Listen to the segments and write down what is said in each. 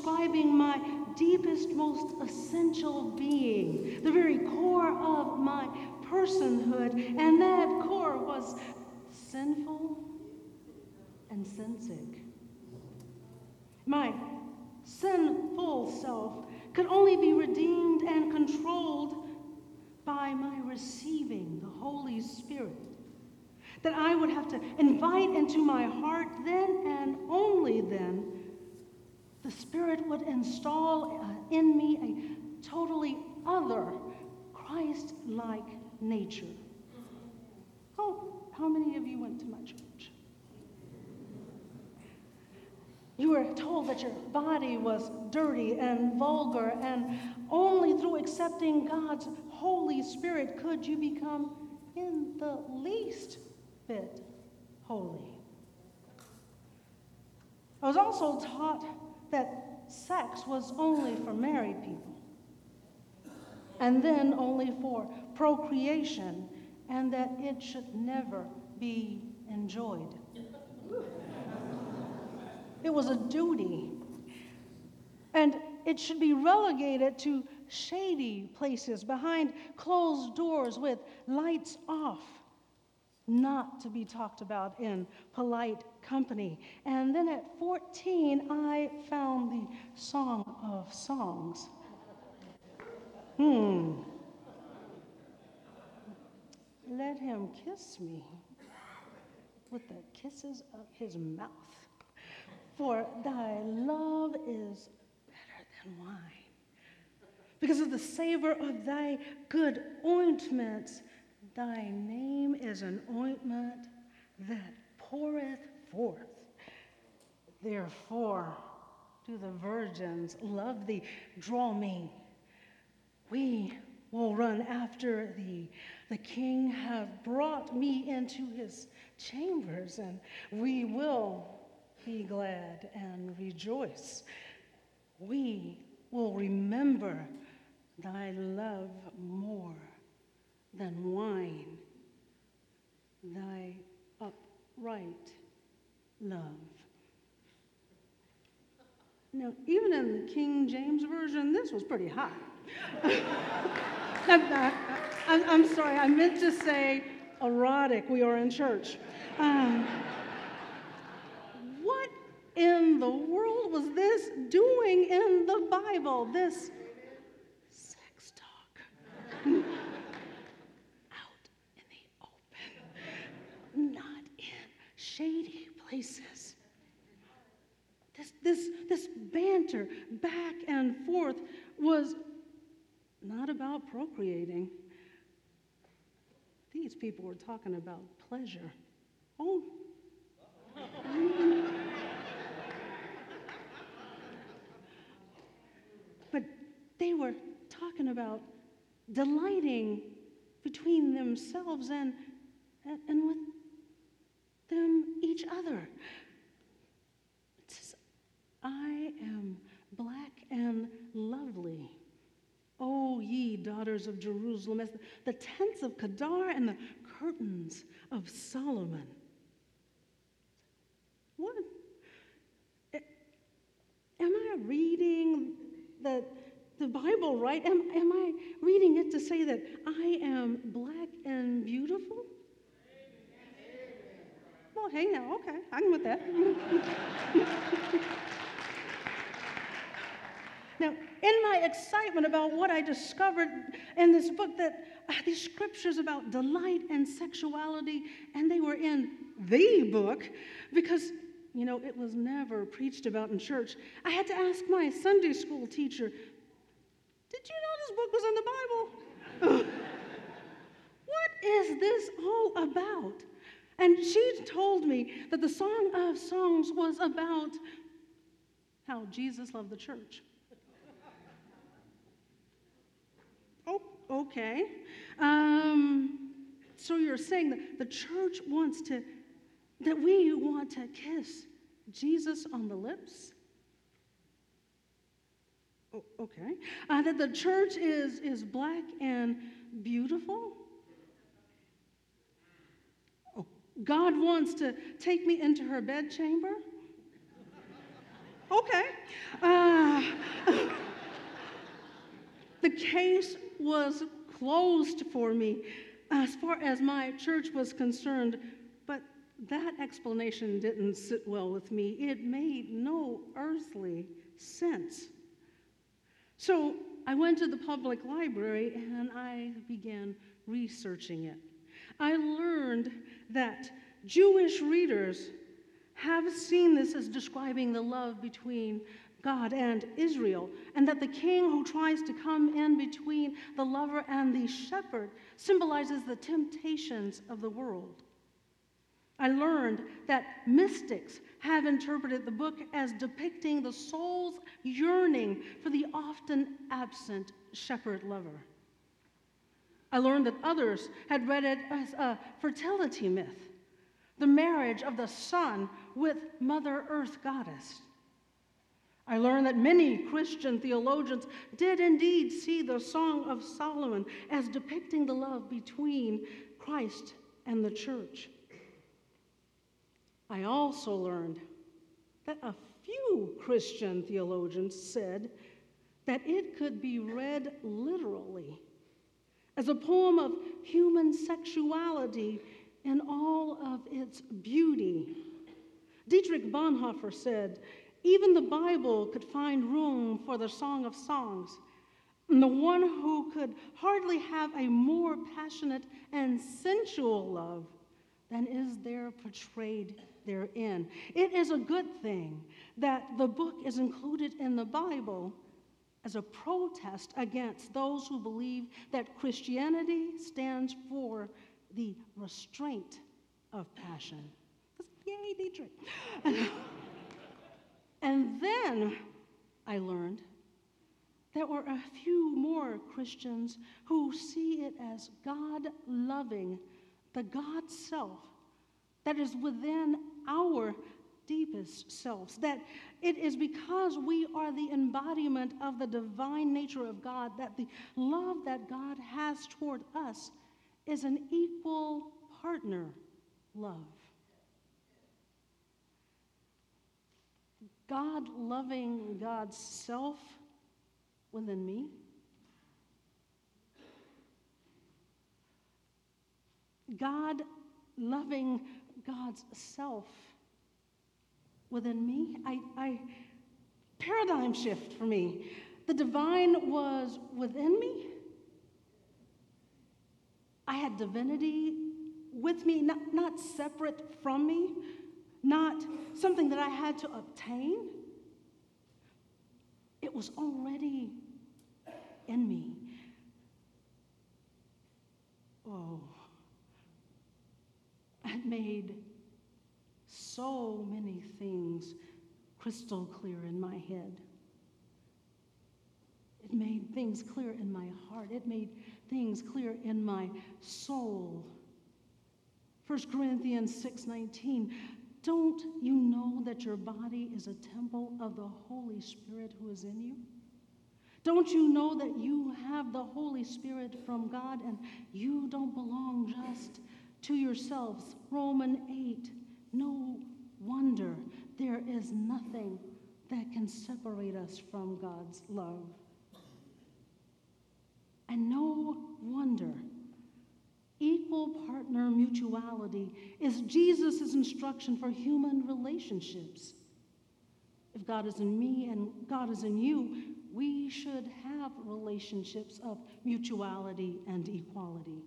describing my deepest, most essential being, the very core of my personhood, and that core was sinful and sin sick. My sinful self could only be redeemed and controlled by my receiving the Holy Spirit. That I would have to invite into my heart then and only then the Spirit would install uh, in me a totally other Christ like nature. Oh, how many of you went to my church? You were told that your body was dirty and vulgar, and only through accepting God's Holy Spirit could you become in the least bit holy. I was also taught that sex was only for married people, and then only for procreation, and that it should never be enjoyed. It was a duty. And it should be relegated to shady places behind closed doors with lights off, not to be talked about in polite company. And then at 14, I found the Song of Songs. Hmm. Let him kiss me with the kisses of his mouth. For thy love is better than wine. Because of the savor of thy good ointments, thy name is an ointment that poureth forth. Therefore, do the virgins love thee? Draw me. We will run after thee. The king hath brought me into his chambers, and we will be glad and rejoice. We will remember thy love more than wine, thy upright love. Now, even in the King James Version, this was pretty hot. I'm, I'm, sorry, I meant to say erotic. We are in church. Um, in the world was this doing in the Bible? This sex talk. Out in the open, not in shady places. This, this, this banter back and forth was not about procreating. These people were talking about pleasure. Oh, but They were talking about delighting between themselves and, and, and with them each other. It says, I am black and lovely. O ye daughters of Jerusalem, as the tents of Kedar and the curtains of Solomon. What? Am I reading that the Bible right? Am, am I reading it to say that I am black and beautiful? Well, hey now, okay, I can with that. now, in my excitement about what I discovered in this book, that uh, these scriptures about delight and sexuality, and they were in the book because you know, it was never preached about in church. I had to ask my Sunday school teacher, did you know this book was in the Bible? what is this all about? And she told me that the Song of Songs was about how Jesus loved the church. oh, okay. Um, so you're saying that the church wants to, that we want to kiss Jesus on the lips? Oh, okay. Uh, that the church is, is black and beautiful. Oh, God wants to take me into her bedchamber. Okay. Uh, the case was closed for me as far as my church was concerned, but that explanation didn't sit well with me. It made no earthly sense. So I went to the public library and I began researching it. I learned that Jewish readers have seen this as describing the love between God and Israel, and that the king who tries to come in between the lover and the shepherd symbolizes the temptations of the world. I learned that mystics have interpreted the book as depicting the soul's yearning for the often absent shepherd lover. I learned that others had read it as a fertility myth, the marriage of the sun with Mother Earth goddess. I learned that many Christian theologians did indeed see the Song of Solomon as depicting the love between Christ and the church. I also learned that a few Christian theologians said that it could be read literally as a poem of human sexuality in all of its beauty. Dietrich Bonhoeffer said, even the Bible could find room for the Song of Songs. And the one who could hardly have a more passionate and sensual love than is there portrayed therein. It is a good thing that the book is included in the Bible as a protest against those who believe that Christianity stands for the restraint of passion. Yay, Dietrich. And then I learned there were a few more Christians who see it as God loving the God self that is within our deepest selves. That it is because we are the embodiment of the divine nature of God that the love that God has toward us is an equal partner love. God loving God's self within me. God loving God's self within me. I, I paradigm shift for me. The divine was within me. I had divinity with me, not, not separate from me not something that I had to obtain. It was already in me. Oh, it made so many things crystal clear in my head. It made things clear in my heart. It made things clear in my soul. 1 Corinthians 6:19 don't you know that your body is a temple of the Holy Spirit who is in you? Don't you know that you have the Holy Spirit from God and you don't belong just to yourselves? Romans 8. No wonder there is nothing that can separate us from God's love. And no wonder Equal partner mutuality is Jesus' instruction for human relationships. If God is in me and God is in you, we should have relationships of mutuality and equality.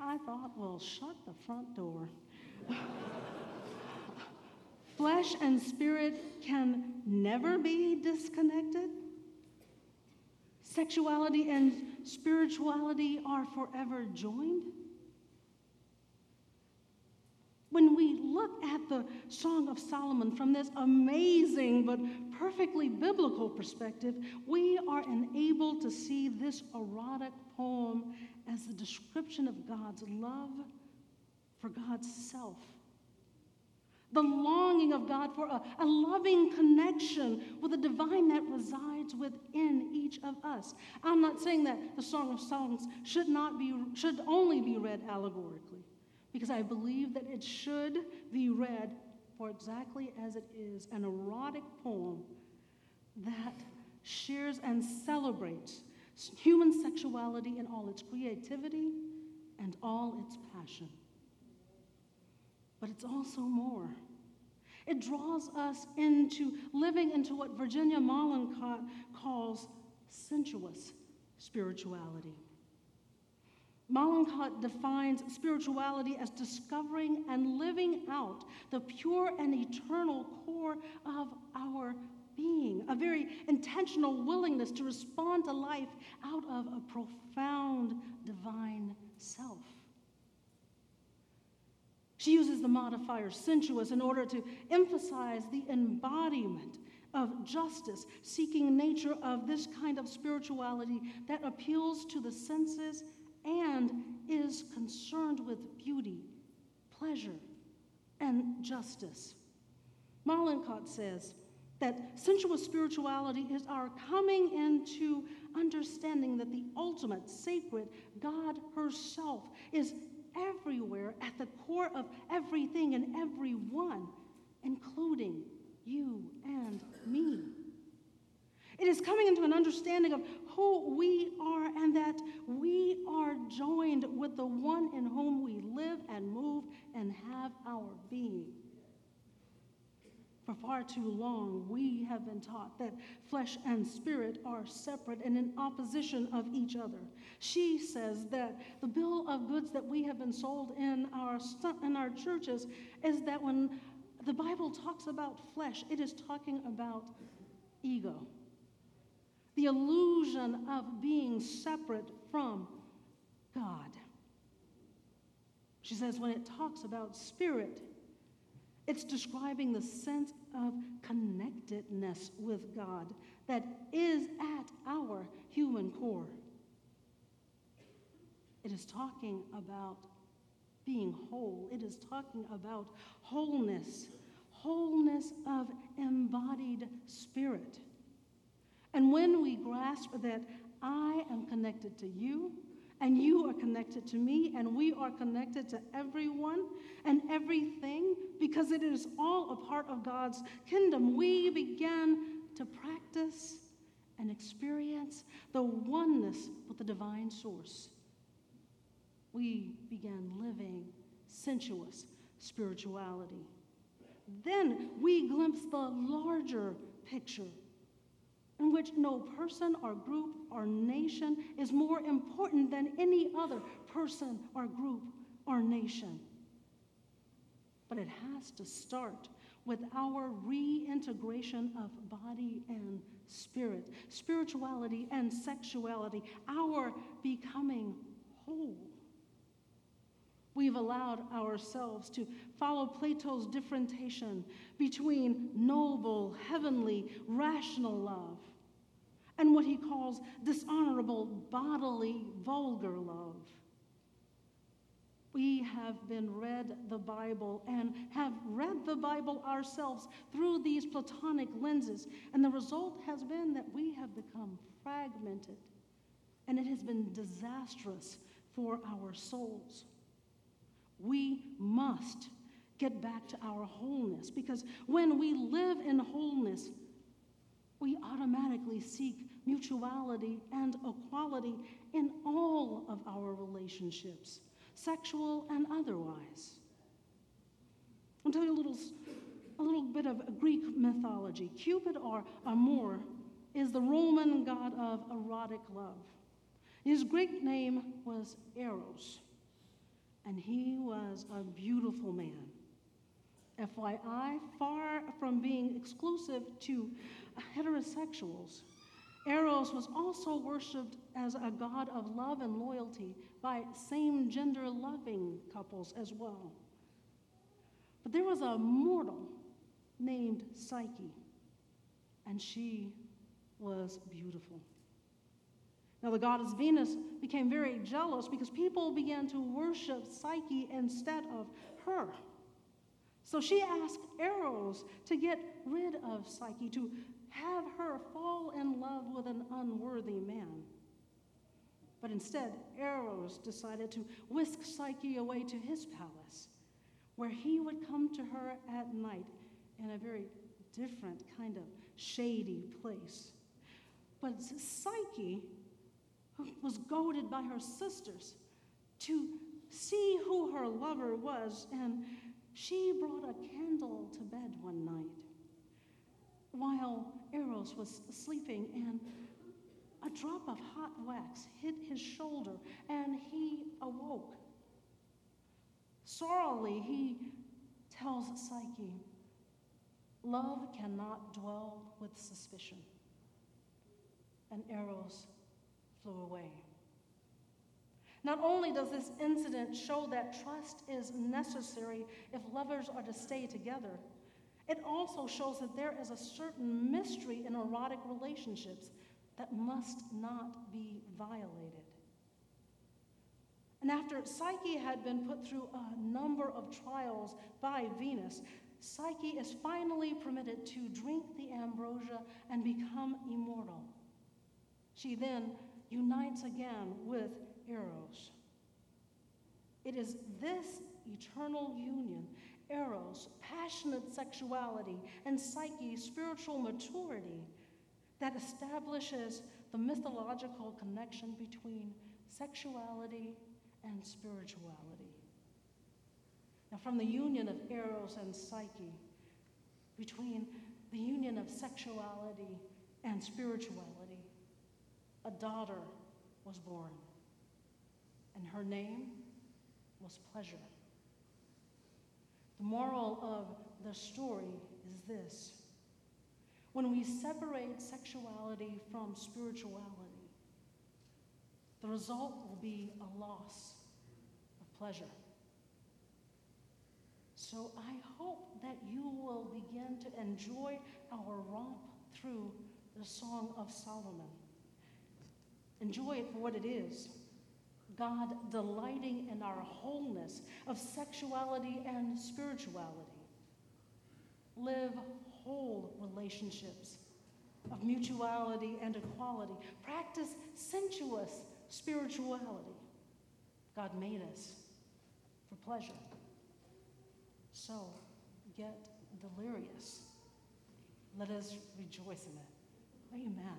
I thought, well, shut the front door. Flesh and spirit can never be disconnected. Sexuality and spirituality are forever joined. When we look the Song of Solomon from this amazing but perfectly biblical perspective, we are enabled to see this erotic poem as a description of God's love for God's self the longing of God for a, a, loving connection with the divine that resides within each of us. I'm not saying that the Song of Songs should not be should only be read allegorically, because I believe that it should be read for exactly as it is, an erotic poem that shares and celebrates human sexuality in all its creativity and all its passion. But it's also more. It draws us into living into what Virginia Mollenkott calls sensuous spirituality. Mollenkott defines spirituality as discovering and living out the pure and eternal core of our being, a very intentional willingness to respond to life out of a profound divine self. She uses the modifier sensuous in order to emphasize the embodiment of justice, seeking nature of this kind of spirituality that appeals to the senses and is concerned with beauty, pleasure, and justice. Mollenkott says that sensuous spirituality is our coming into understanding that the ultimate sacred God herself is everywhere at the core of everything and everyone, including you and me. It is coming into an understanding of who we are and that we the one in whom we live and move and have our being. For far too long, we have been taught that flesh and spirit are separate and in opposition of each other. She says that the bill of goods that we have been sold in our, in our churches is that when the Bible talks about flesh, it is talking about ego the illusion of being separate from God. She says when it talks about spirit, it's describing the sense of connectedness with God that is at our human core. It is talking about being whole, it is talking about wholeness, wholeness of embodied spirit. And when we grasp that I am connected to you, and you are connected to me, and we are connected to everyone and everything because it is all a part of God's kingdom, we begin to practice and experience the oneness with the divine source. We began living sensuous spirituality. Then we glimpse the larger picture in which no person or group or nation is more important than any other person or group or nation. But it has to start with our reintegration of body and spirit, spirituality and sexuality, our becoming whole. We've allowed ourselves to follow Plato's differentiation between noble, heavenly, rational love and what he calls dishonorable, bodily, vulgar love. We have been read the Bible and have read the Bible ourselves through these Platonic lenses, and the result has been that we have become fragmented, and it has been disastrous for our souls. We must get back to our wholeness because when we live in wholeness, we automatically seek mutuality and equality in all of our relationships, sexual and otherwise. I'll tell you a little, a little bit of Greek mythology. Cupid or Amor is the Roman god of erotic love. His Greek name was Eros and he was a beautiful man. FYI, far from being exclusive to heterosexuals, Eros was also worshiped as a god of love and loyalty by same gender loving couples as well. But there was a mortal named Psyche, and she was beautiful. Now, the goddess Venus became very jealous because people began to worship Psyche instead of her. So she asked Eros to get rid of Psyche, to have her fall in love with an unworthy man. But instead, Eros decided to whisk Psyche away to his palace, where he would come to her at night in a very different kind of shady place. But Psyche was goaded by her sisters to see who her lover was, and she brought a candle to bed one night while Eros was sleeping, and a drop of hot wax hit his shoulder, and he awoke. Sorrowfully, he tells Psyche, Love cannot dwell with suspicion. And Eros flew away. Not only does this incident show that trust is necessary if lovers are to stay together, it also shows that there is a certain mystery in erotic relationships that must not be violated. And after Psyche had been put through a number of trials by Venus, Psyche is finally permitted to drink the ambrosia and become immortal. She then unites again with Eros. It is this eternal union, Eros, passionate sexuality, and Psyche, spiritual maturity, that establishes the mythological connection between sexuality and spirituality. Now, from the union of Eros and Psyche, between the union of sexuality and spirituality, a daughter was born, and her name was Pleasure. The moral of the story is this when we separate sexuality from spirituality, the result will be a loss of pleasure. So I hope that you will begin to enjoy our romp through the Song of Solomon. Enjoy it for what it is God delighting in our wholeness of sexuality and spirituality. Live whole relationships of mutuality and equality. Practice sensuous spirituality. God made us for pleasure. So get delirious. Let us rejoice in it. Amen.